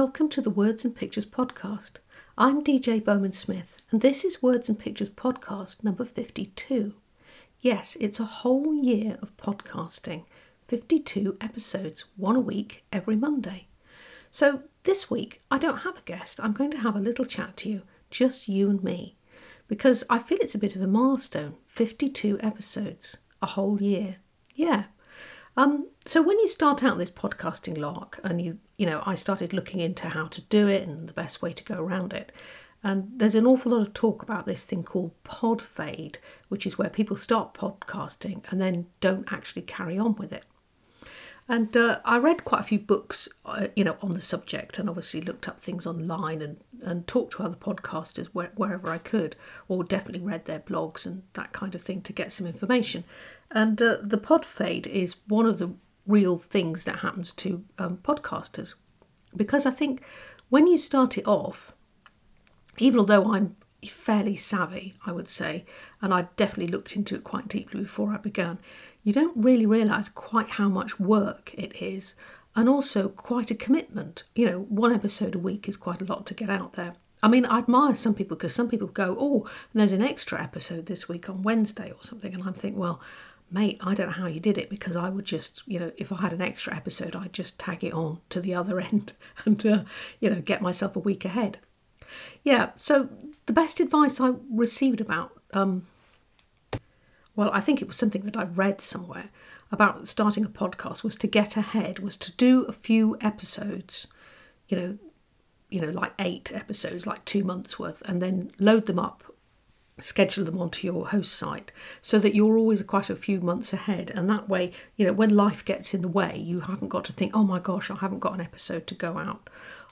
Welcome to the Words and Pictures podcast. I'm DJ Bowman Smith, and this is Words and Pictures podcast number 52. Yes, it's a whole year of podcasting, 52 episodes, one a week, every Monday. So this week, I don't have a guest. I'm going to have a little chat to you, just you and me, because I feel it's a bit of a milestone 52 episodes, a whole year. Yeah, um, so when you start out this podcasting lark, and you, you know, I started looking into how to do it and the best way to go around it. And there's an awful lot of talk about this thing called pod fade, which is where people start podcasting and then don't actually carry on with it. And uh, I read quite a few books, uh, you know, on the subject, and obviously looked up things online and, and talked to other podcasters where, wherever I could, or definitely read their blogs and that kind of thing to get some information. And uh, the pod fade is one of the real things that happens to um, podcasters. Because I think when you start it off, even although I'm fairly savvy, I would say, and I definitely looked into it quite deeply before I began, you don't really realise quite how much work it is and also quite a commitment. You know, one episode a week is quite a lot to get out there. I mean, I admire some people because some people go, oh, there's an extra episode this week on Wednesday or something. And I'm thinking, well, mate, I don't know how you did it because I would just, you know, if I had an extra episode, I'd just tag it on to the other end and, uh, you know, get myself a week ahead. Yeah, so the best advice I received about, um, well, I think it was something that I read somewhere about starting a podcast was to get ahead, was to do a few episodes, you know, you know, like eight episodes, like two months worth, and then load them up schedule them onto your host site so that you're always quite a few months ahead. And that way you know when life gets in the way you haven't got to think oh my gosh i haven't got an episode to go out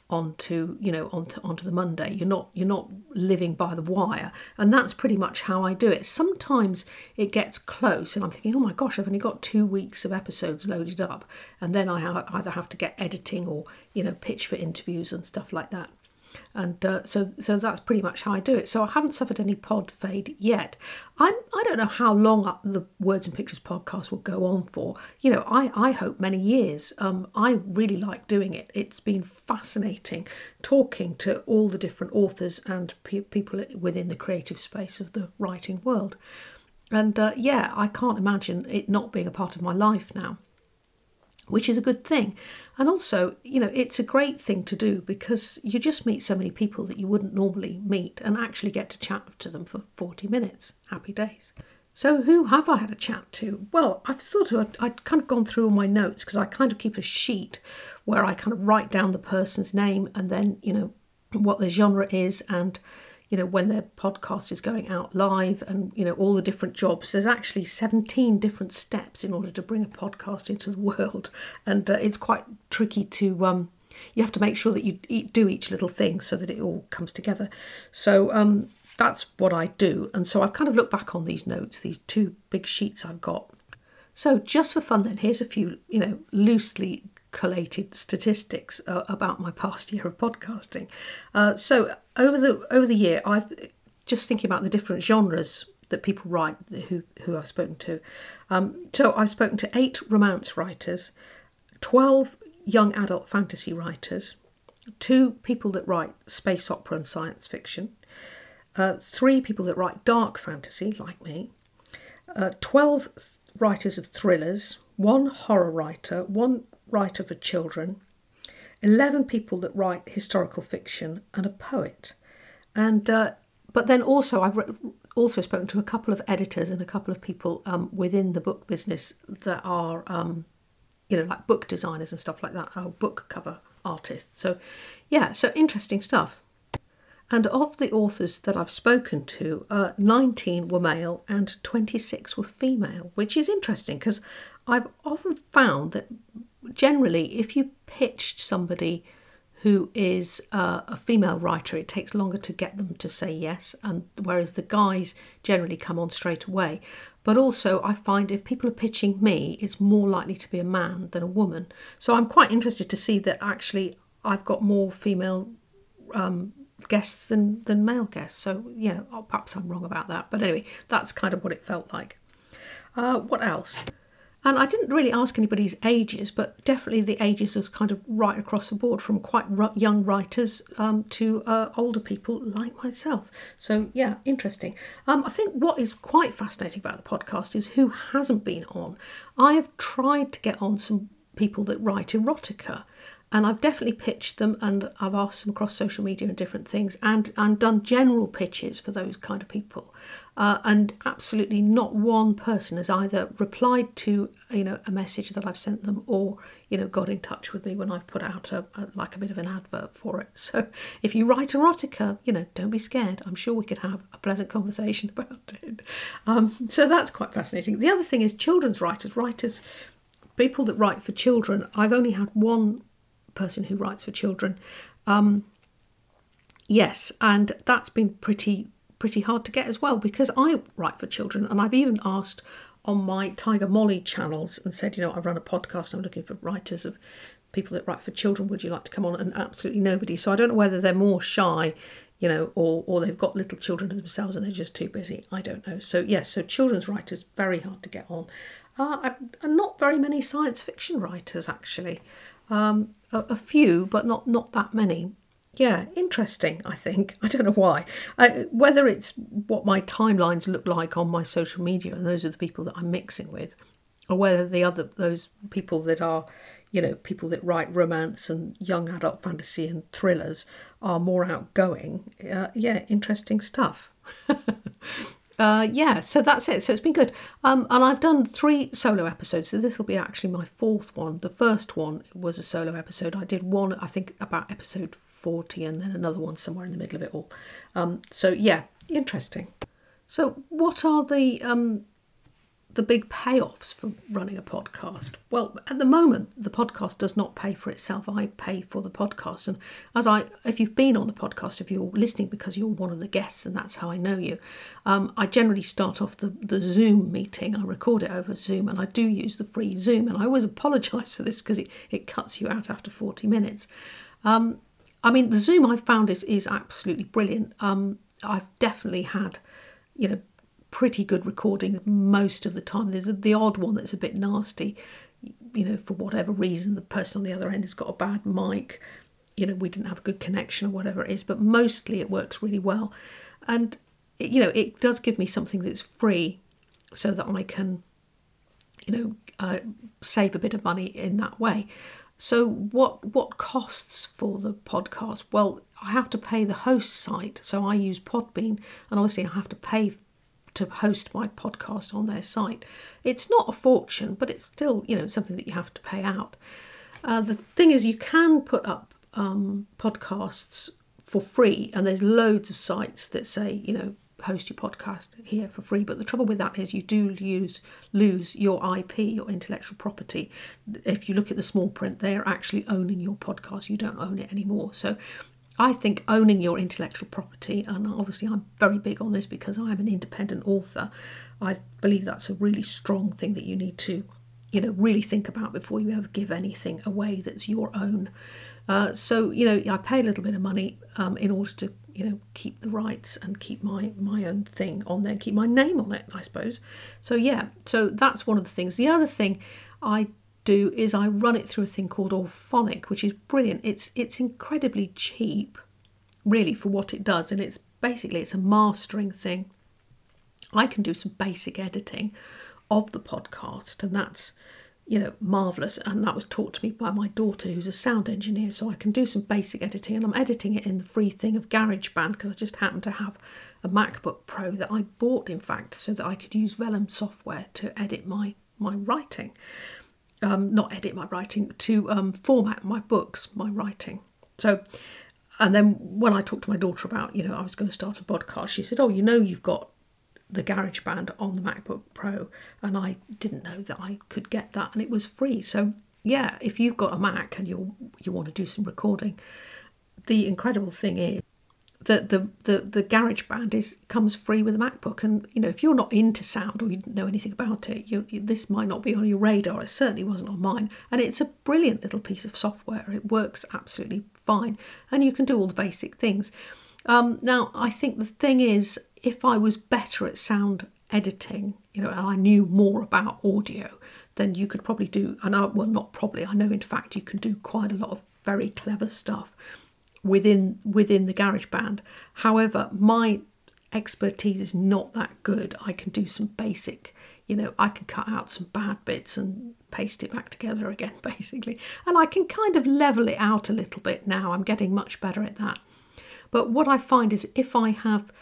onto you know onto onto the monday. You're not you're not living by the wire. And that's pretty much how i do it. Sometimes it gets close and i'm thinking oh my gosh i've only got two weeks of episodes loaded up. And then i either have to get editing or you know pitch for interviews and stuff like that and uh, so so that's pretty much how I do it. So I haven't suffered any pod fade yet. I'm I don't know how long the Words and Pictures podcast will go on for. You know, I I hope many years. Um, I really like doing it. It's been fascinating talking to all the different authors and pe- people within the creative space of the writing world. And uh, yeah, I can't imagine it not being a part of my life now which is a good thing. And also, you know, it's a great thing to do because you just meet so many people that you wouldn't normally meet and actually get to chat to them for 40 minutes. Happy days. So, who have I had a chat to? Well, I've thought of, I'd kind of gone through all my notes because I kind of keep a sheet where I kind of write down the person's name and then, you know, what the genre is and you know, when their podcast is going out live and, you know, all the different jobs. There's actually 17 different steps in order to bring a podcast into the world. And uh, it's quite tricky to, um, you have to make sure that you do each little thing so that it all comes together. So um, that's what I do. And so I've kind of looked back on these notes, these two big sheets I've got. So just for fun, then, here's a few, you know, loosely collated statistics uh, about my past year of podcasting. Uh, so over the over the year, I've just thinking about the different genres that people write who who I've spoken to. Um, so I've spoken to eight romance writers, twelve young adult fantasy writers, two people that write space opera and science fiction, uh, three people that write dark fantasy like me, uh, twelve writers of thrillers, one horror writer, one writer for children, 11 people that write historical fiction, and a poet. And uh, but then also I've re- also spoken to a couple of editors and a couple of people um, within the book business that are um, you know like book designers and stuff like that, or book cover artists. So yeah, so interesting stuff. And of the authors that I've spoken to, uh, 19 were male and 26 were female, which is interesting because I've often found that generally, if you pitched somebody who is uh, a female writer, it takes longer to get them to say yes, and whereas the guys generally come on straight away. But also, I find if people are pitching me, it's more likely to be a man than a woman. So I'm quite interested to see that actually I've got more female um, guests than than male guests. So yeah, oh, perhaps I'm wrong about that. But anyway, that's kind of what it felt like. Uh, what else? And I didn't really ask anybody's ages, but definitely the ages are kind of right across the board from quite young writers um, to uh, older people like myself. So, yeah, interesting. Um, I think what is quite fascinating about the podcast is who hasn't been on. I have tried to get on some people that write erotica and I've definitely pitched them and I've asked them across social media and different things and and done general pitches for those kind of people uh, and absolutely not one person has either replied to you know a message that I've sent them or you know got in touch with me when I've put out a, a like a bit of an advert for it. So if you write erotica you know don't be scared. I'm sure we could have a pleasant conversation about it. Um, so that's quite fascinating. The other thing is children's writers writers people that write for children. I've only had one person who writes for children. Um, yes, and that's been pretty pretty hard to get as well because I write for children, and I've even asked on my Tiger Molly channels and said, you know, I run a podcast. I'm looking for writers of people that write for children. Would you like to come on? And absolutely nobody. So I don't know whether they're more shy, you know, or or they've got little children themselves and they're just too busy. I don't know. So yes, so children's writers very hard to get on. Uh, and not very many science fiction writers actually. Um, a, a, few, but not not that many. Yeah, interesting. I think I don't know why. whether it's what my timelines look like on my social media, and those are the people that I'm mixing with, or whether the other those people that are, you know, people that write romance and young adult fantasy and thrillers are more outgoing. Uh, yeah, interesting stuff. uh, yeah, so that's it. So it's been good. Um, and I've done three solo episodes. So this will be actually my fourth one. The first one was a solo episode. I did one, I think, about episode 40, and then another one somewhere in the middle of it all. Um, so yeah, interesting. So, what are the um, the big payoffs for running a podcast? Well, at the moment, the podcast does not pay for itself. I pay for the podcast. And as I, if you've been on the podcast, if you're listening because you're one of the guests and that's how I know you, um, I generally start off the, the Zoom meeting. I record it over Zoom and I do use the free Zoom. And I always apologise for this because it, it cuts you out after 40 minutes. Um, I mean, the Zoom I've found is, is absolutely brilliant. Um, I've definitely had, you know, pretty good recording most of the time. There's the odd one that's a bit nasty, you know, for whatever reason, the person on the other end has got a bad mic, you know, we didn't have a good connection or whatever it is, but mostly it works really well. And, you know, it does give me something that's free so that I can, you know, uh, save a bit of money in that way. So what what costs for the podcast? Well, I have to pay the host site, so I use Podbean, and obviously I have to pay to host my podcast on their site. It's not a fortune, but it's still, you know, something that you have to pay out. Uh, the thing is, you can put up um, podcasts for free, and there's loads of sites that say, you know, host your podcast here for free. But the trouble with that is you do use lose your IP, your intellectual property. If you look at the small print, they're actually owning your podcast. You don't own it anymore. So I think owning your intellectual property, and obviously I'm very big on this because I'm an independent author, I believe that's a really strong thing that you need to, you know, really think about before you ever give anything away that's your own. Uh, so you know, I pay a little bit of money um, in order to you know keep the rights and keep my my own thing on there, keep my name on it, I suppose. So yeah, so that's one of the things. The other thing I do is I run it through a thing called Auphonic, which is brilliant. It's it's incredibly cheap, really, for what it does, and it's basically it's a mastering thing. I can do some basic editing of the podcast, and that's you know marvelous. And that was taught to me by my daughter, who's a sound engineer, so I can do some basic editing, and I'm editing it in the free thing of GarageBand because I just happen to have a MacBook Pro that I bought, in fact, so that I could use Vellum software to edit my my writing um, not edit my writing, to um, format my books, my writing. So, and then when I talked to my daughter about, you know, I was going to start a podcast, she said, "Oh, you know, you've got the GarageBand on the MacBook Pro," and I didn't know that I could get that, and it was free. So, yeah, if you've got a Mac and you you want to do some recording, the incredible thing is that the the the, GarageBand is comes free with a MacBook, and you know if you're not into sound or you don't know anything about it, you, you, this might not be on your radar. It certainly wasn't on mine, and it's a brilliant little piece of software. It works absolutely fine, and you can do all the basic things. Um, now, I think the thing is, if I was better at sound editing, you know, and I knew more about audio, then you could probably do, and I, well, not probably, I know in fact you can do quite a lot of very clever stuff within within the GarageBand. However, my expertise is not that good. I can do some basic, you know, I can cut out some bad bits and paste it back together again, basically. And I can kind of level it out a little bit now. I'm getting much better at that. But what I find is if I have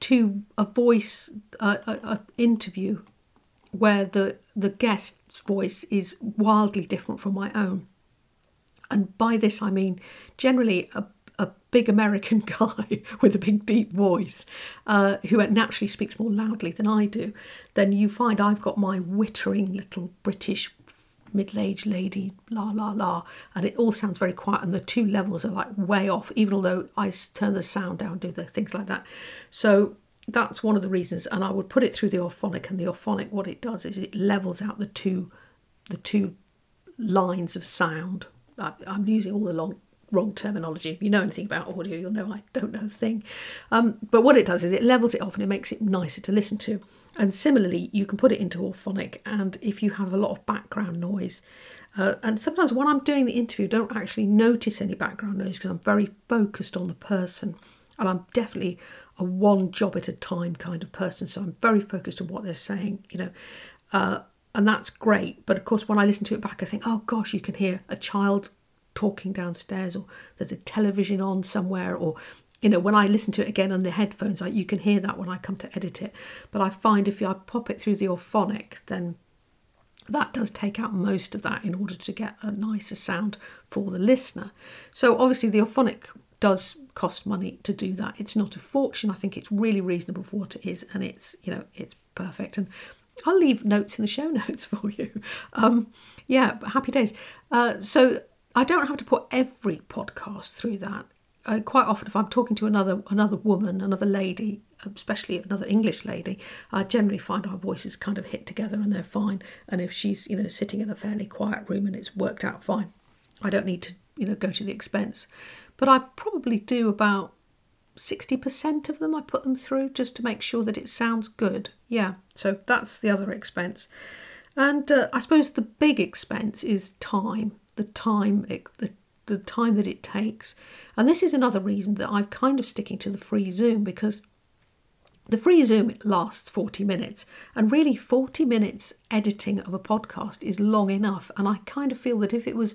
to a voice uh, a, a interview where the the guest's voice is wildly different from my own, and by this I mean generally a a big American guy with a big deep voice uh, who naturally speaks more loudly than I do, then you find I've got my wittering little British middle-aged lady la la la and it all sounds very quiet and the two levels are like way off even although i turn the sound down do the things like that so that's one of the reasons and i would put it through the Auphonic and the Auphonic what it does is it levels out the two the two lines of sound i'm using all the long wrong terminology. If you know anything about audio, you'll know I don't know a thing. Um, but what it does is it levels it off and it makes it nicer to listen to. And similarly, you can put it into Auphonic, and if you have a lot of background noise, uh, and sometimes when I'm doing the interview, don't actually notice any background noise because I'm very focused on the person, and I'm definitely a one job at a time kind of person. So I'm very focused on what they're saying, you know, uh, and that's great. But of course, when I listen to it back, I think, oh gosh, you can hear a child talking downstairs, or there's a television on somewhere, or you know, when I listen to it again on the headphones, like you can hear that when I come to edit it. But I find if I pop it through the Auphonic then that does take out most of that in order to get a nicer sound for the listener. So obviously the Auphonic does cost money to do that. It's not a fortune. I think it's really reasonable for what it is, and it's you know it's perfect. And I'll leave notes in the show notes for you. Um, yeah, happy days. Uh, so I don't have to put every podcast through that uh, quite often if I'm talking to another another woman, another lady, especially another English lady, I generally find our voices kind of hit together and they're fine. And if she's you know sitting in a fairly quiet room and it's worked out fine, I don't need to you know go to the expense. But I probably do about sixty percent of them. I put them through just to make sure that it sounds good. Yeah, so that's the other expense. And uh, I suppose the big expense is time. The time, the the time that it takes. And this is another reason that I'm kind of sticking to the free Zoom because the free Zoom lasts 40 minutes, and really 40 minutes editing of a podcast is long enough. And I kind of feel that if it was,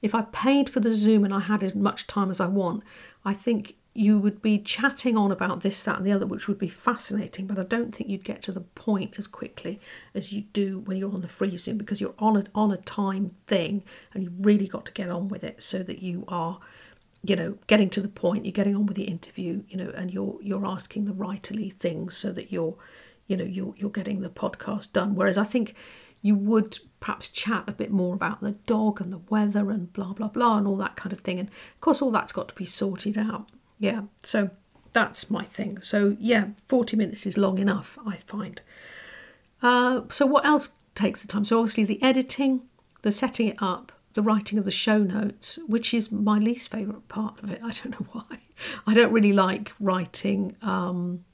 if I paid for the Zoom and I had as much time as I want, I think you would be chatting on about this, that, and the other, which would be fascinating. But I don't think you'd get to the point as quickly as you do when you're on the free Zoom because you're on a on a time thing, and you've really got to get on with it so that you are, you know, getting to the point. You're getting on with the interview, you know, and you're you're asking the writerly things so that you're, you know, you're you're getting the podcast done. Whereas I think you would perhaps chat a bit more about the dog and the weather and blah blah blah and all that kind of thing. And of course, all that's got to be sorted out yeah, so that's my thing. So yeah, 40 minutes is long enough, I find. Uh, so what else takes the time? So obviously the editing, the setting it up, the writing of the show notes, which is my least favourite part of it. I don't know why. I don't really like writing um,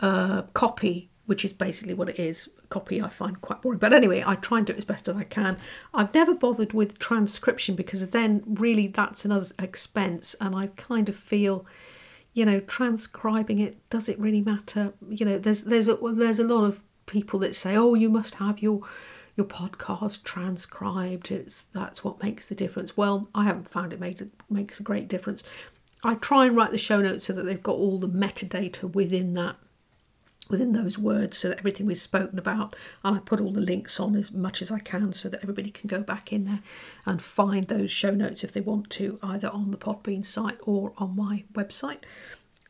uh, copy, which is basically what it is copy I find quite boring. But anyway, I try and do it as best as I can. I've never bothered with transcription because then really that's another expense, and I kind of feel, you know, transcribing it does it really matter? You know, there's there's a, there's a lot of people that say, oh, you must have your your podcast transcribed. It's that's what makes the difference. Well, I haven't found it made makes a great difference. I try and write the show notes so that they've got all the metadata within that within those words so that everything we've spoken about and I put all the links on as much as I can so that everybody can go back in there and find those show notes if they want to either on the Podbean site or on my website.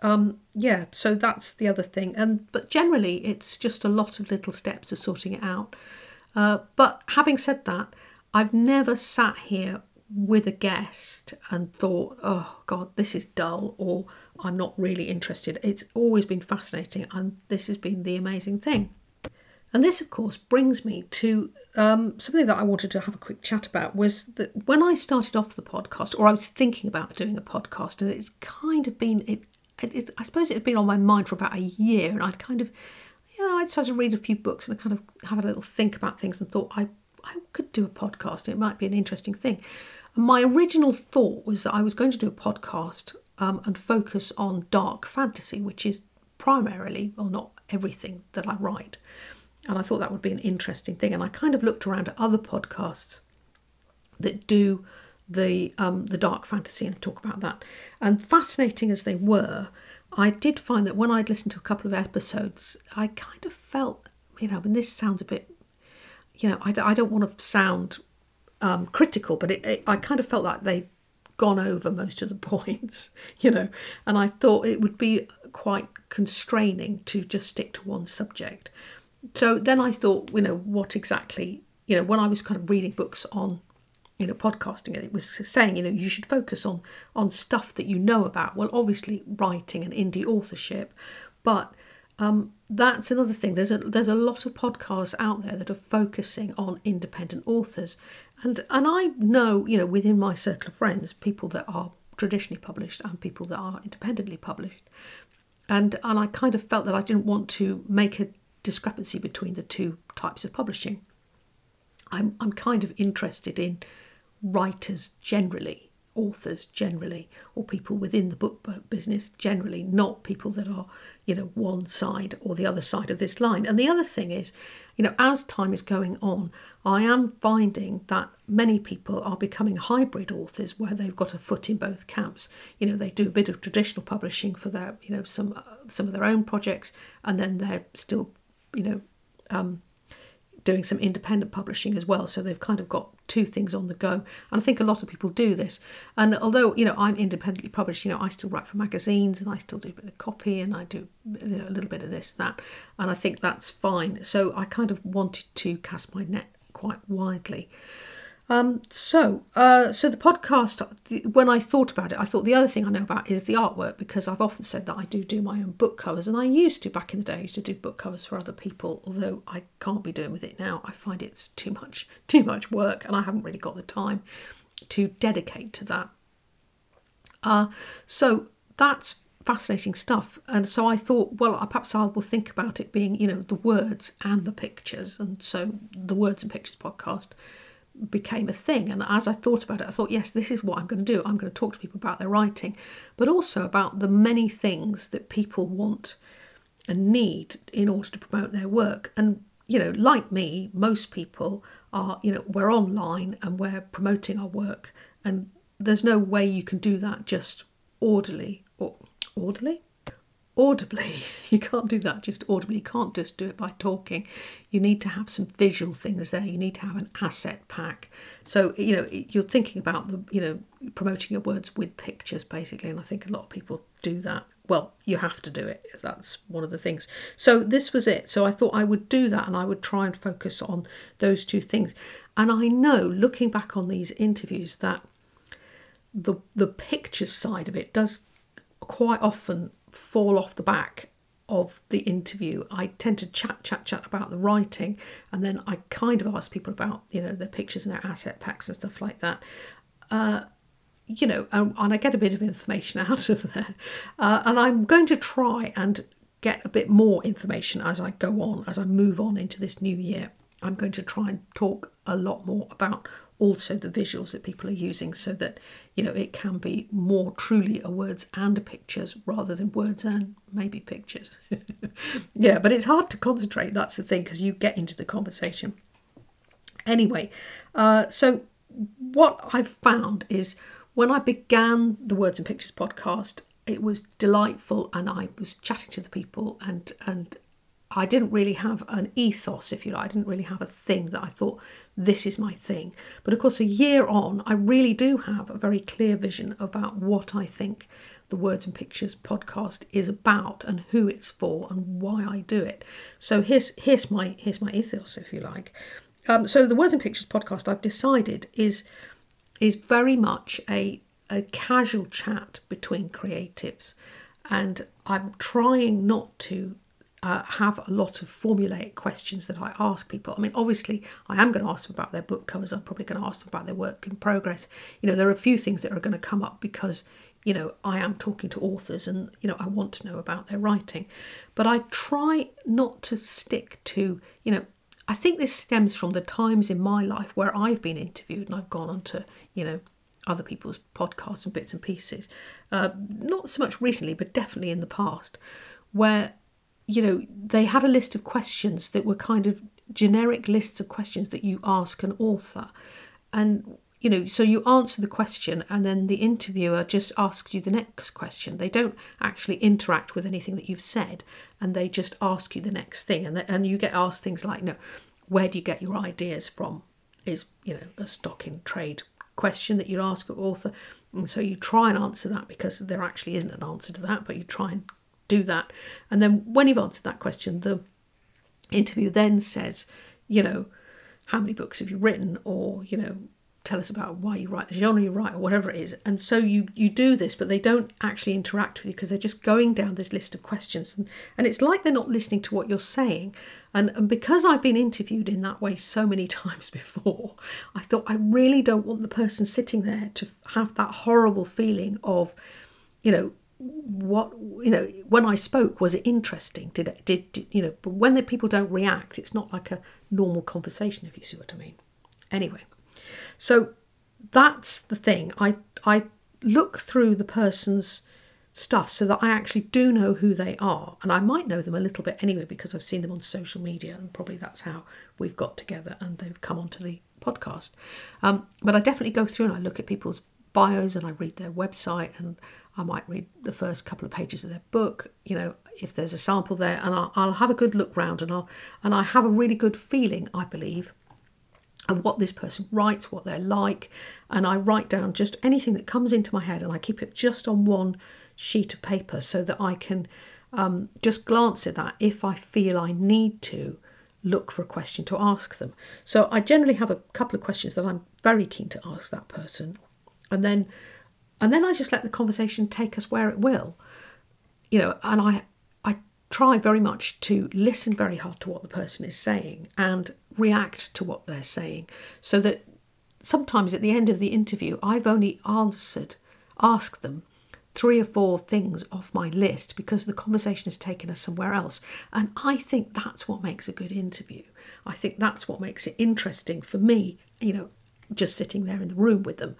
Um, yeah, so that's the other thing. And but generally it's just a lot of little steps of sorting it out. Uh, but having said that, I've never sat here with a guest and thought, oh God, this is dull or I'm not really interested. It's always been fascinating, and this has been the amazing thing. And this, of course, brings me to um, something that I wanted to have a quick chat about. Was that when I started off the podcast, or I was thinking about doing a podcast, and it's kind of been it, it, I suppose it had been on my mind for about a year, and I'd kind of, you know, I'd started to read a few books and I kind of have a little think about things and thought I I could do a podcast. It might be an interesting thing. And my original thought was that I was going to do a podcast um, and focus on dark fantasy, which is primarily, well, not everything that I write. And I thought that would be an interesting thing. And I kind of looked around at other podcasts that do the um, the dark fantasy and talk about that. And fascinating as they were, I did find that when I'd listened to a couple of episodes, I kind of felt, you know, and this sounds a bit, you know, I, I don't want to sound um, critical, but it, it, I kind of felt like they'd gone over most of the points, you know, and I thought it would be quite constraining to just stick to one subject. So then I thought, you know, what exactly, you know, when I was kind of reading books on you know podcasting it was saying you know you should focus on on stuff that you know about. Well obviously writing and indie authorship but um, that's another thing. There's a there's a lot of podcasts out there that are focusing on independent authors and and I know you know within my circle of friends people that are traditionally published and people that are independently published. And and I kind of felt that I didn't want to make a discrepancy between the two types of publishing. I'm I'm kind of interested in writers generally, authors generally, or people within the book business generally, not people that are, you know, one side or the other side of this line. And the other thing is, you know, as time is going on, I am finding that many people are becoming hybrid authors where they've got a foot in both camps. You know, they do a bit of traditional publishing for their, you know, some uh, some of their own projects, and then they're still, you know, um, doing some independent publishing as well. So they've kind of got two things on the go. And I think a lot of people do this. And although, you know, I'm independently published, you know, I still write for magazines and I still do a bit of copy and I do you know, a little bit of this, that. And I think that's fine. So I kind of wanted to cast my net quite widely. Um, so, uh, so the podcast. When I thought about it, I thought the other thing I know about is the artwork because I've often said that I do do my own book covers, and I used to back in the day. I used to do book covers for other people, although I can't be doing with it now. I find it's too much, too much work, and I haven't really got the time to dedicate to that. Uh, so that's fascinating stuff. And so I thought, well, perhaps I will think about it being, you know, the words and the pictures. And so the Words and Pictures podcast became a thing. And as I thought about it, I thought, yes, this is what I'm going to do. I'm going to talk to people about their writing, but also about the many things that people want and need in order to promote their work. And, you know, like me, most people are, you know, we're online and we're promoting our work. And there's no way you can do that just orderly or orderly audibly. You can't do that just audibly. You can't just do it by talking. You need to have some visual things there. You need to have an asset pack. So, you know, you're thinking about the, you know, promoting your words with pictures basically. And I think a lot of people do that. Well, you have to do it. That's one of the things. So, this was it. So, I thought I would do that and I would try and focus on those two things. And I know, looking back on these interviews, that the the picture side of it does quite often fall off the back of the interview. I tend to chat, chat, chat about the writing, and then I kind of ask people about you know their pictures and their asset packs and stuff like that. Uh, you know, and, and, I get a bit of information out of there, uh, and I'm going to try and get a bit more information as I go on, as I move on into this new year. I'm going to try and talk a lot more about also the visuals that people are using so that you know it can be more truly a words and pictures rather than words and maybe pictures. Yeah but it's hard to concentrate that's the thing because you get into the conversation. Anyway uh, so what i've found is when i began the words and pictures podcast it was delightful and i was chatting to the people and and I didn't really have an ethos, if you like. I didn't really have a thing that I thought this is my thing. But of course, a year on, I really do have a very clear vision about what I think the Words and Pictures podcast is about and who it's for and why I do it. So here's here's my here's my ethos, if you like. Um, so the Words and Pictures podcast, I've decided is is very much a a casual chat between creatives, and I'm trying not to uh, have a lot of formulaic questions that I ask people. I mean, obviously, I am going to ask them about their book covers. I'm probably going to ask them about their work in progress. You know, there are a few things that are going to come up because, you know, I am talking to authors and, you know, I want to know about their writing. But I try not to stick to, you know, I think this stems from the times in my life where I've been interviewed and I've gone on to, you know, other people's podcasts and bits and pieces. Uh, not so much recently, but definitely in the past, where, you know, they had a list of questions that were kind of generic lists of questions that you ask an author. And you know, so you answer the question and then the interviewer just asks you the next question. They don't actually interact with anything that you've said and they just ask you the next thing. And, the, and you get asked things like, no, where do you get your ideas from? Is, you know, a stock in trade question that you ask an author. And so you try and answer that because there actually isn't an answer to that, but you try and do that. And then when you've answered that question, the interview then says, you know, how many books have you written? Or, you know, tell us about why you write the genre you write or whatever it is and so you you do this but they don't actually interact with you because they're just going down this list of questions and, and it's like they're not listening to what you're saying and, and because i've been interviewed in that way so many times before i thought i really don't want the person sitting there to have that horrible feeling of you know what you know when i spoke was it interesting did it did, did you know but when the people don't react it's not like a normal conversation if you see what i mean anyway so that's the thing. I I look through the person's stuff so that I actually do know who they are. And I might know them a little bit anyway because I've seen them on social media and probably that's how we've got together and they've come onto the podcast. Um, but I definitely go through and I look at people's bios and I read their website and I might read the first couple of pages of their book, you know, if there's a sample there, and I'll, I'll have a good look round and I'll and I have a really good feeling, I believe, of what this person writes, what they're like, and I write down just anything that comes into my head and I keep it just on one sheet of paper so that I can um, just glance at that if I feel I need to look for a question to ask them. So I generally have a couple of questions that I'm very keen to ask that person, and then and then I just let the conversation take us where it will, you know, and I I try very much to listen very hard to what the person is saying and react to what they're saying so that sometimes at the end of the interview I've only answered asked them three or four things off my list because the conversation has taken us somewhere else. And I think that's what makes a good interview. I think that's what makes it interesting for me you know just sitting there in the room with them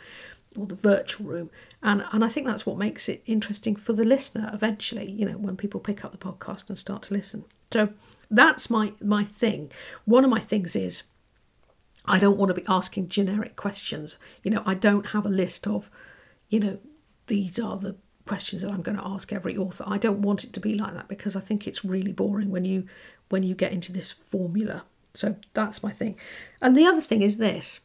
or the virtual room and and I think that's what makes it interesting for the listener eventually you know when people pick up the podcast and start to listen so that's my my thing. One of my things is I don't want to be asking generic questions. You know, I don't have a list of, you know, these are the questions that I'm going to ask every author. I don't want it to be like that because I think it's really boring when you when you get into this formula. So that's my thing. And the other thing is this.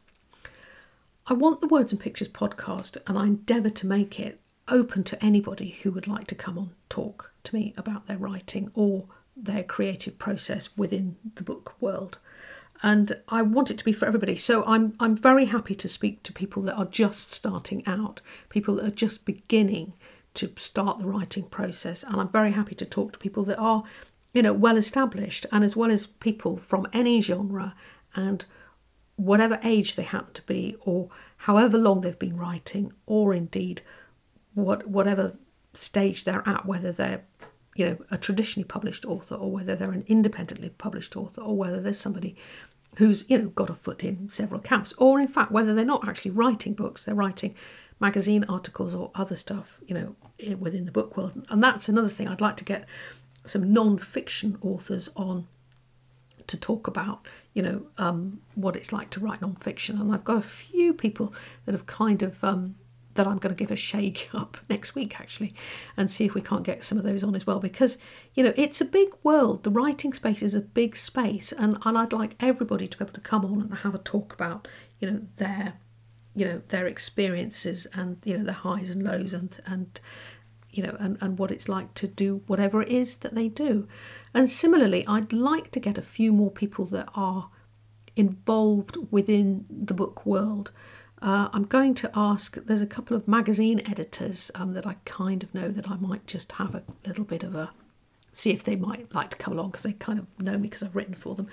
I want the Words and Pictures podcast and I endeavour to make it open to anybody who would like to come on talk to me about their writing or their creative process within the book world. And I want it to be for everybody. So I'm I'm very happy to speak to people that are just starting out, people that are just beginning to start the writing process. And I'm very happy to talk to people that are, you know, well established and as well as people from any genre and whatever age they happen to be or however long they've been writing or indeed what whatever stage they're at, whether they're you know, a traditionally published author or whether they're an independently published author or whether there's somebody who's, you know, got a foot in several camps or in fact whether they're not actually writing books, they're writing magazine articles or other stuff, you know, within the book world. And that's another thing I'd like to get some non-fiction authors on to talk about, you know, um, what it's like to write non-fiction. And I've got a few people that have kind of um, that I'm going to give a shake up next week actually and see if we can't get some of those on as well. Because you know it's a big world. The writing space is a big space and, and I'd like everybody to be able to come on and have a talk about you know their you know their experiences and you know their highs and lows and and you know and, and what it's like to do whatever it is that they do and similarly I'd like to get a few more people that are involved within the book world uh, I'm going to ask, there's a couple of magazine editors um, that I kind of know that I might just have a little bit of a see if they might like to come along because they kind of know me because I've written for them.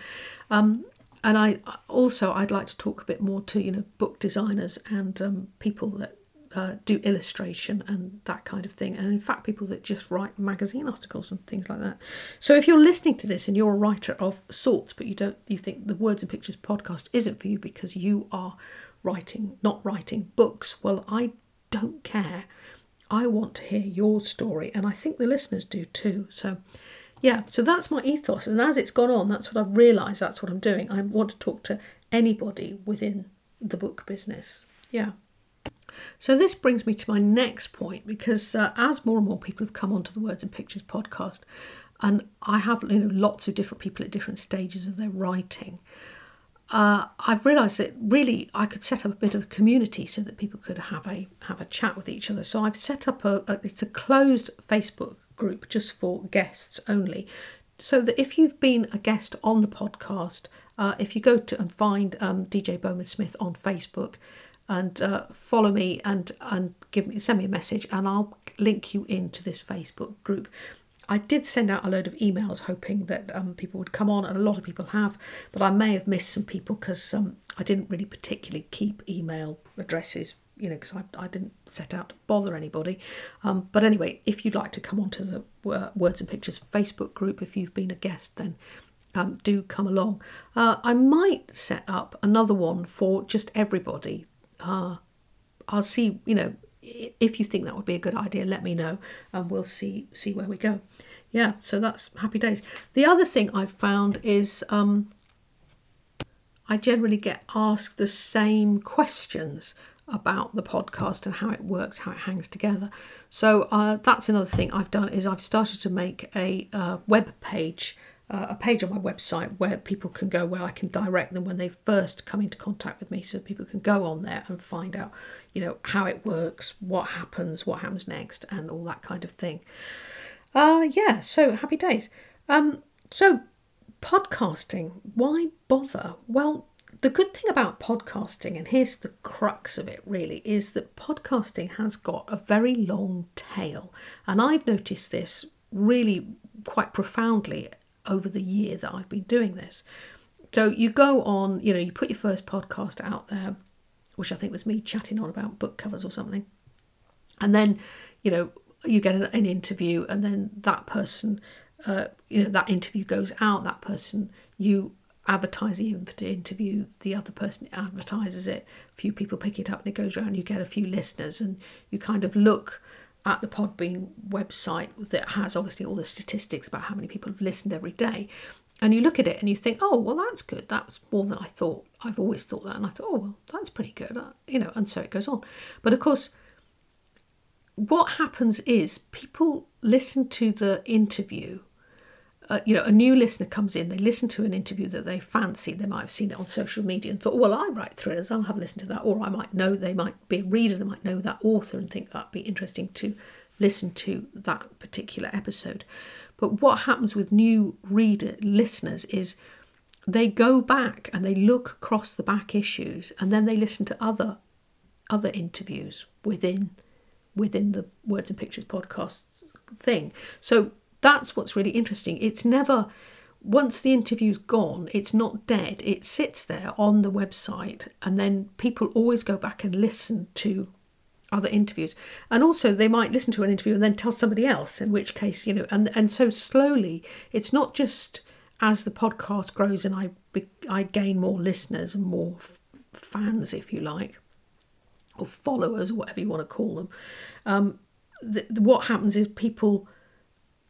Um, and I also I'd like to talk a bit more to you know book designers and um, people that uh, do illustration and that kind of thing. And in fact, people that just write magazine articles and things like that. So if you're listening to this and you're a writer of sorts, but you don't, you think the Words and Pictures podcast isn't for you because you are writing, not writing books, well, I don't care. I want to hear your story, and I think the listeners do too. So, yeah, so that's my ethos. And as it's gone on, that's what I've realised that's what I'm doing. I want to talk to anybody within the book business. Yeah. So this brings me to my next point because uh, as more and more people have come onto the Words and Pictures podcast, and I have you know lots of different people at different stages of their writing, uh, I've realised that really I could set up a bit of a community so that people could have a have a chat with each other. So I've set up a, a it's a closed Facebook group just for guests only, so that if you've been a guest on the podcast, uh, if you go to and find um, DJ Bowman Smith on Facebook, and uh, follow me and and give me send me a message, and I'll link you into this Facebook group. I did send out a load of emails hoping that um, people would come on, and a lot of people have, but I may have missed some people because um, I didn't really particularly keep email addresses, you know, because I, I didn't set out to bother anybody. Um, but anyway, if you'd like to come on to the uh, Words and Pictures Facebook group, if you've been a guest, then um, do come along. Uh, I might set up another one for just everybody. Uh, I'll see, you know, if you think that would be a good idea, let me know, and we'll see see where we go. Yeah, so that's happy days. The other thing I've found is um, I generally get asked the same questions about the podcast and how it works, how it hangs together. So uh, that's another thing I've done is I've started to make a uh, web page a page on my website where people can go where I can direct them when they first come into contact with me so people can go on there and find out you know how it works what happens what happens next and all that kind of thing. Uh yeah so happy days. Um so podcasting why bother? Well the good thing about podcasting and here's the crux of it really is that podcasting has got a very long tail. And i've noticed this really quite profoundly over the year that I've been doing this. So you go on, you know, you put your first podcast out there, which I think was me chatting on about book covers or something. And then, you know, you get an, interview, and then that person, uh, you know, that interview goes out. That person, you advertise the interview, the other person advertises it. A few people pick it up, and it goes around. You get a few listeners, and you kind of look at the Podbean website that has obviously all the statistics about how many people have listened every day. And you look at it and you think, oh, well, that's good. That's more than I thought. I've always thought that. And I thought, oh, well, that's pretty good. Uh, you know, and so it goes on. But of course, what happens is people listen to the interview you know, a new listener comes in, they listen to an interview that they fancy, they might have seen it on social media and thought, well, I write thrillers, I'll have a listen to that. Or I might know, they might be a reader, they might know that author and think that'd be interesting to listen to that particular episode. But what happens with new reader listeners is they go back and they look across the back issues and then they listen to other other interviews within within the Words and Pictures podcast thing. So that's what's really interesting. It's never, once the interview's gone, it's not dead. It sits there on the website, and then people always go back and listen to other interviews. And also, they might listen to an interview and then tell somebody else, in which case, you know, and, and so slowly, it's not just as the podcast grows and I, I gain more listeners and more f- fans, if you like, or followers, or whatever you want to call them. Um, the, the, what happens is people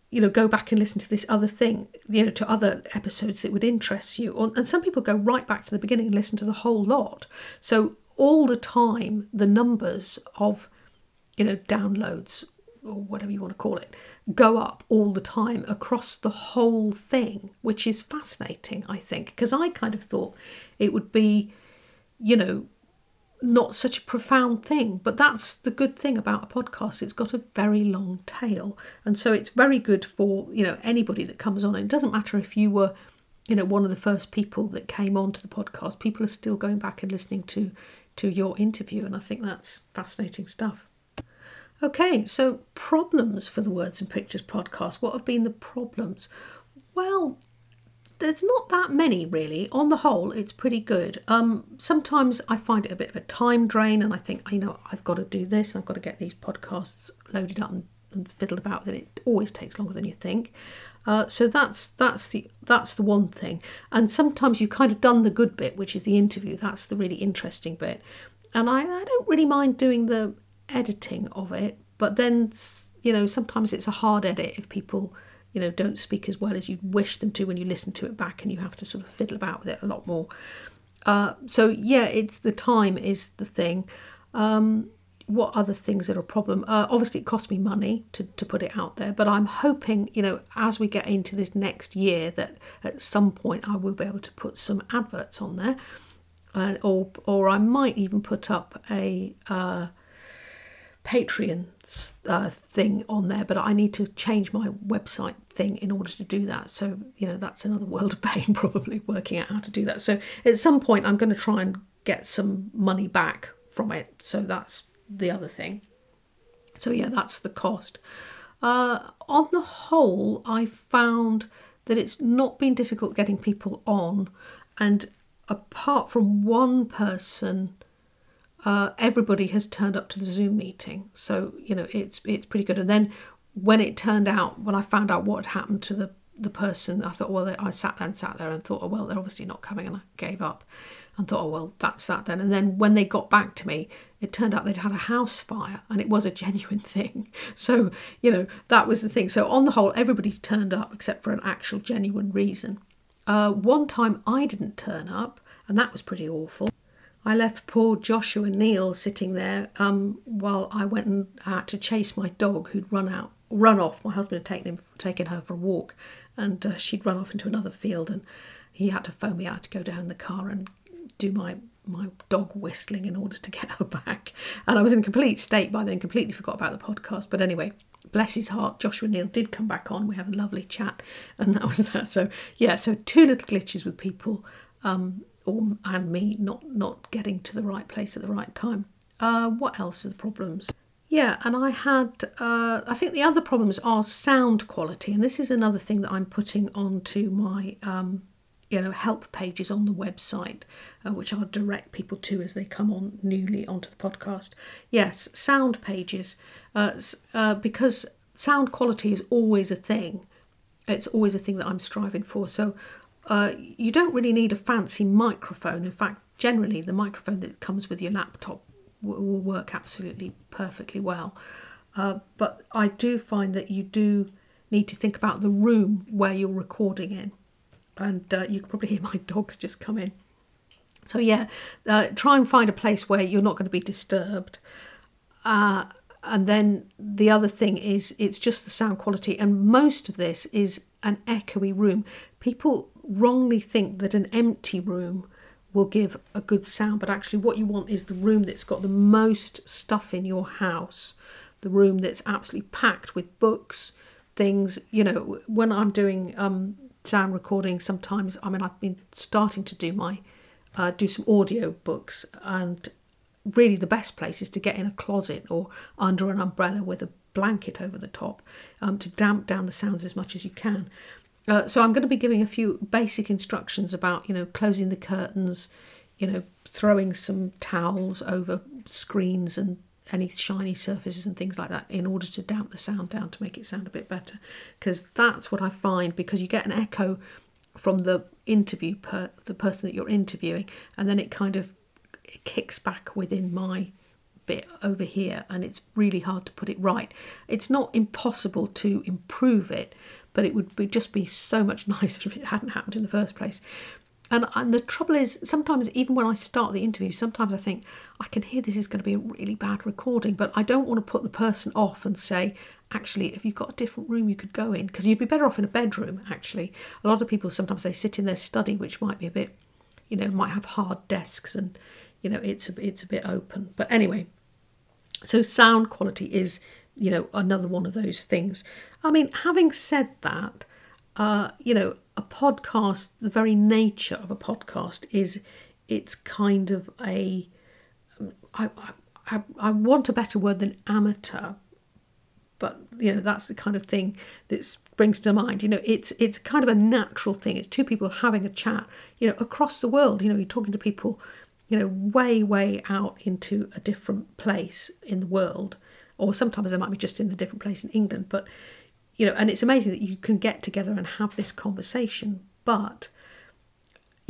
you know go back and listen to this other thing you know to other episodes that would interest you. And some people go right back to the beginning and listen to the whole lot. So all the time the numbers of you know downloads or whatever you want to call it go up all the time across the whole thing which is fascinating i think. Because i kind of thought it would be you know not such a profound thing. But that's the good thing about a podcast. It's got a very long tail. And so it's very good for, you know, anybody that comes on. It doesn't matter if you were, you know, one of the first people that came onto the podcast. People are still going back and listening to to your interview. And I think that's fascinating stuff. Okay, so problems for the Words and Pictures podcast. What have been the problems? Well, there's not that many really. On the whole, it's pretty good. Um, sometimes I find it a bit of a time drain, and I think you know I've got to do this, and I've got to get these podcasts loaded up and, and fiddled about Then it. It always takes longer than you think. Uh, so that's that's the that's the one thing. And sometimes you've kind of done the good bit, which is the interview. That's the really interesting bit. And I, I don't really mind doing the editing of it, but then you know sometimes it's a hard edit if people you know don't speak as well as you wish them to when you listen to it back, and you have to sort of fiddle about with it a lot more. Uh, so yeah, it's the time is the thing. Um, what other things are a problem? Uh, obviously, it costs me money to, to put it out there, but I'm hoping, you know, as we get into this next year, that at some point I will be able to put some adverts on there, uh, or or I might even put up a uh, Patreon uh, thing on there. But I need to change my website thing in order to do that. So you know, that's another world of pain, probably working out how to do that. So at some point, I'm going to try and get some money back from it. So that's the other thing. So yeah, that's the cost. Uh, on the whole, I found that it's not been difficult getting people on, and apart from one person, uh, everybody has turned up to the Zoom meeting. So you know it's it's pretty good. And then when it turned out, when I found out what had happened to the the person, I thought, well, I sat there and sat there and thought, oh well, they're obviously not coming, and I gave up and thought, oh well, that's that then. And then when they got back to me, it turned out they'd had a house fire and it was a genuine thing. So, you know, that was the thing. So, on the whole, everybody's turned up except for an actual genuine reason. Uh, one time I didn't turn up, and that was pretty awful. I left poor Joshua Neal sitting there um, while I went had to chase my dog who'd run out, run off. My husband had taken him, taken her for a walk, and uh, she'd run off into another field, and he had to phone me out to go down the car and do my my dog whistling in order to get her back. And I was in a complete state by then, completely forgot about the podcast. But anyway, bless his heart, Joshua Neal did come back on. We had a lovely chat, and that was that. So yeah, so two little glitches with people, um, or and me not not getting to the right place at the right time. Uh, what else are the problems? Yeah, and I had, uh, I think the other problems are sound quality, and this is another thing that I'm putting onto my um, you know help pages on the website uh, which i'll direct people to as they come on newly onto the podcast yes sound pages uh, uh, because sound quality is always a thing it's always a thing that i'm striving for so uh, you don't really need a fancy microphone in fact generally the microphone that comes with your laptop will, will work absolutely perfectly well uh, but i do find that you do need to think about the room where you're recording in and uh, you can probably hear my dogs just come in. So yeah, uh, try and find a place where you're not going to be disturbed. Uh, and then the other thing is it's just the sound quality, and most of this is an echoey room. People wrongly think that an empty room will give a good sound, but actually, what you want is the room that's got the most stuff in your house, the room that's absolutely packed with books, things. You know, when I'm doing um, sound recording sometimes i mean i've been starting to do my uh, do some audio books and really the best place is to get in a closet or under an umbrella with a blanket over the top um, to damp down the sounds as much as you can uh, so i'm going to be giving a few basic instructions about you know closing the curtains you know throwing some towels over screens and any shiny surfaces and things like that in order to damp the sound down to make it sound a bit better. Because that's what I find because you get an echo from the interview per the person that you're interviewing and then it kind of it kicks back within my bit over here and it's really hard to put it right. It's not impossible to improve it but it would be, just be so much nicer if it hadn't happened in the first place and, and the trouble is, sometimes even when I start the interview, sometimes I think I can hear this is going to be a really bad recording, but I don't want to put the person off and say, actually, if you've got a different room you could go in, because you'd be better off in a bedroom, actually. A lot of people sometimes they sit in their study, which might be a bit, you know, might have hard desks and, you know, it's a, it's a bit open. But anyway, so sound quality is, you know, another one of those things. I mean, having said that, uh, you know, a podcast, the very nature of a podcast is it's kind of a, I, I, I want a better word than amateur, but you know that's the kind of thing that springs to mind. You know, it's it's kind of a natural thing. It's two people having a chat. You know, across the world. You know, you're talking to people. You know, way way out into a different place in the world, or sometimes they might be just in a different place in England. But you know, and it's amazing that you can get together and have this conversation. But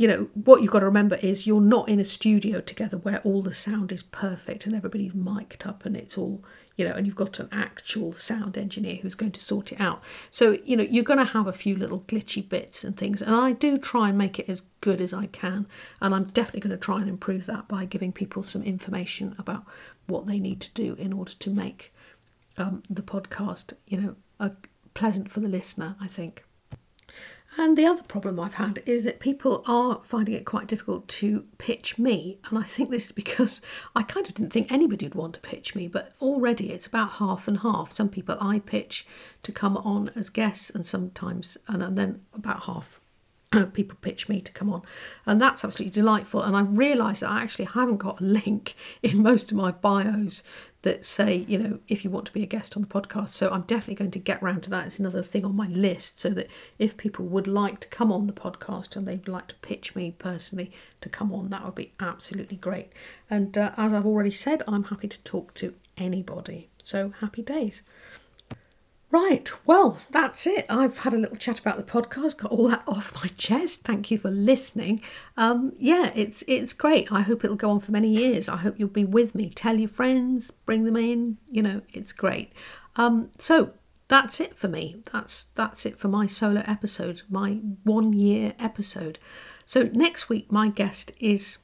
you know, what you've got to remember is you're not in a studio together where all the sound is perfect and everybody's mic'd up and it's all, you know, and you've got an actual sound engineer who's going to sort it out. So, you know, you're going to have a few little glitchy bits and things. And I do try and make it as good as I can. And I'm definitely going to try and improve that by giving people some information about what they need to do in order to make um, the podcast, you know, a, pleasant for the listener, I think. And the other problem I've had is that people are finding it quite difficult to pitch me. And I think this is because I kind of didn't think anybody would want to pitch me, but already it's about half and half. Some people I pitch to come on as guests, and sometimes, and, then about half people pitch me to come on. And that's absolutely delightful. And I realise that I actually haven't got a link in most of my bios that say, you know, if you want to be a guest on the podcast. So I'm definitely going to get round to that. It's another thing on my list so that if people would like to come on the podcast and they'd like to pitch me personally to come on, that would be absolutely great. And uh, as I've already said, I'm happy to talk to anybody. So happy days. Right, well, that's it. I've had a little chat about the podcast, got all that off my chest. Thank you for listening. Um, yeah, it's it's great. I hope it'll go on for many years. I hope you'll be with me. Tell your friends, bring them in. You know, it's great. Um, so that's it for me. That's that's it for my solo episode, my one year episode. So next week, my guest is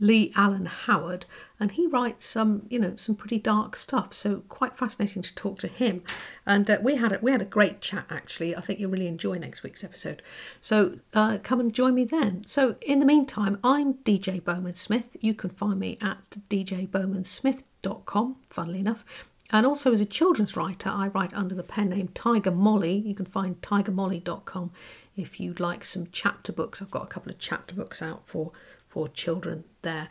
Lee Allen Howard, and he writes some, you know, some pretty dark stuff. So quite fascinating to talk to him. And uh, we had a, we had a great chat actually. I think you'll really enjoy next week's episode. So uh, come and join me then. So in the meantime, I'm DJ Bowman Smith. You can find me at djbowmansmith.com. Funnily enough. And also, as a children's writer, I write under the pen name Tiger Molly. You can find tigermolly.com if you'd like some chapter books. I've got a couple of chapter books out for for children there.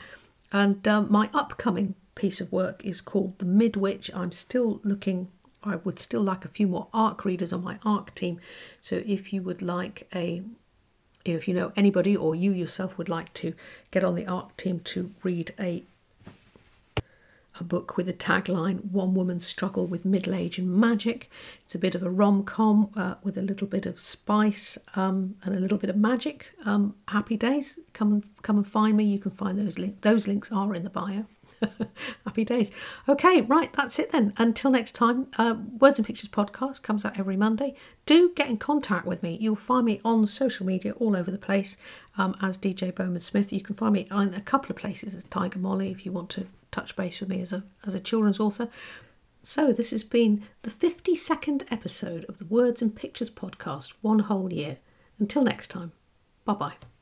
And um, my upcoming piece of work is called The Midwitch. I'm still looking, I would still like a few more ARC readers on my ARC team. So if you would like a, if you know anybody or you yourself would like to get on the ARC team to read a a book with a tagline One Woman's Struggle with Middle Age and Magic. It's a bit of a rom com uh, with a little bit of spice um, and a little bit of magic. Um, happy days. Come and come and find me. You can find those links. Those links are in the bio. happy days. Okay, right, that's it then. Until next time, uh, Words and Pictures podcast comes out every Monday. Do get in contact with me. You'll find me on social media all over the place um, as DJ Bowman Smith. You can find me in a couple of places as Tiger Molly if you want to touch base with me as a, as a children's author. So, this has been the 52nd episode of the Words and Pictures podcast, one whole year. Until next time, bye bye.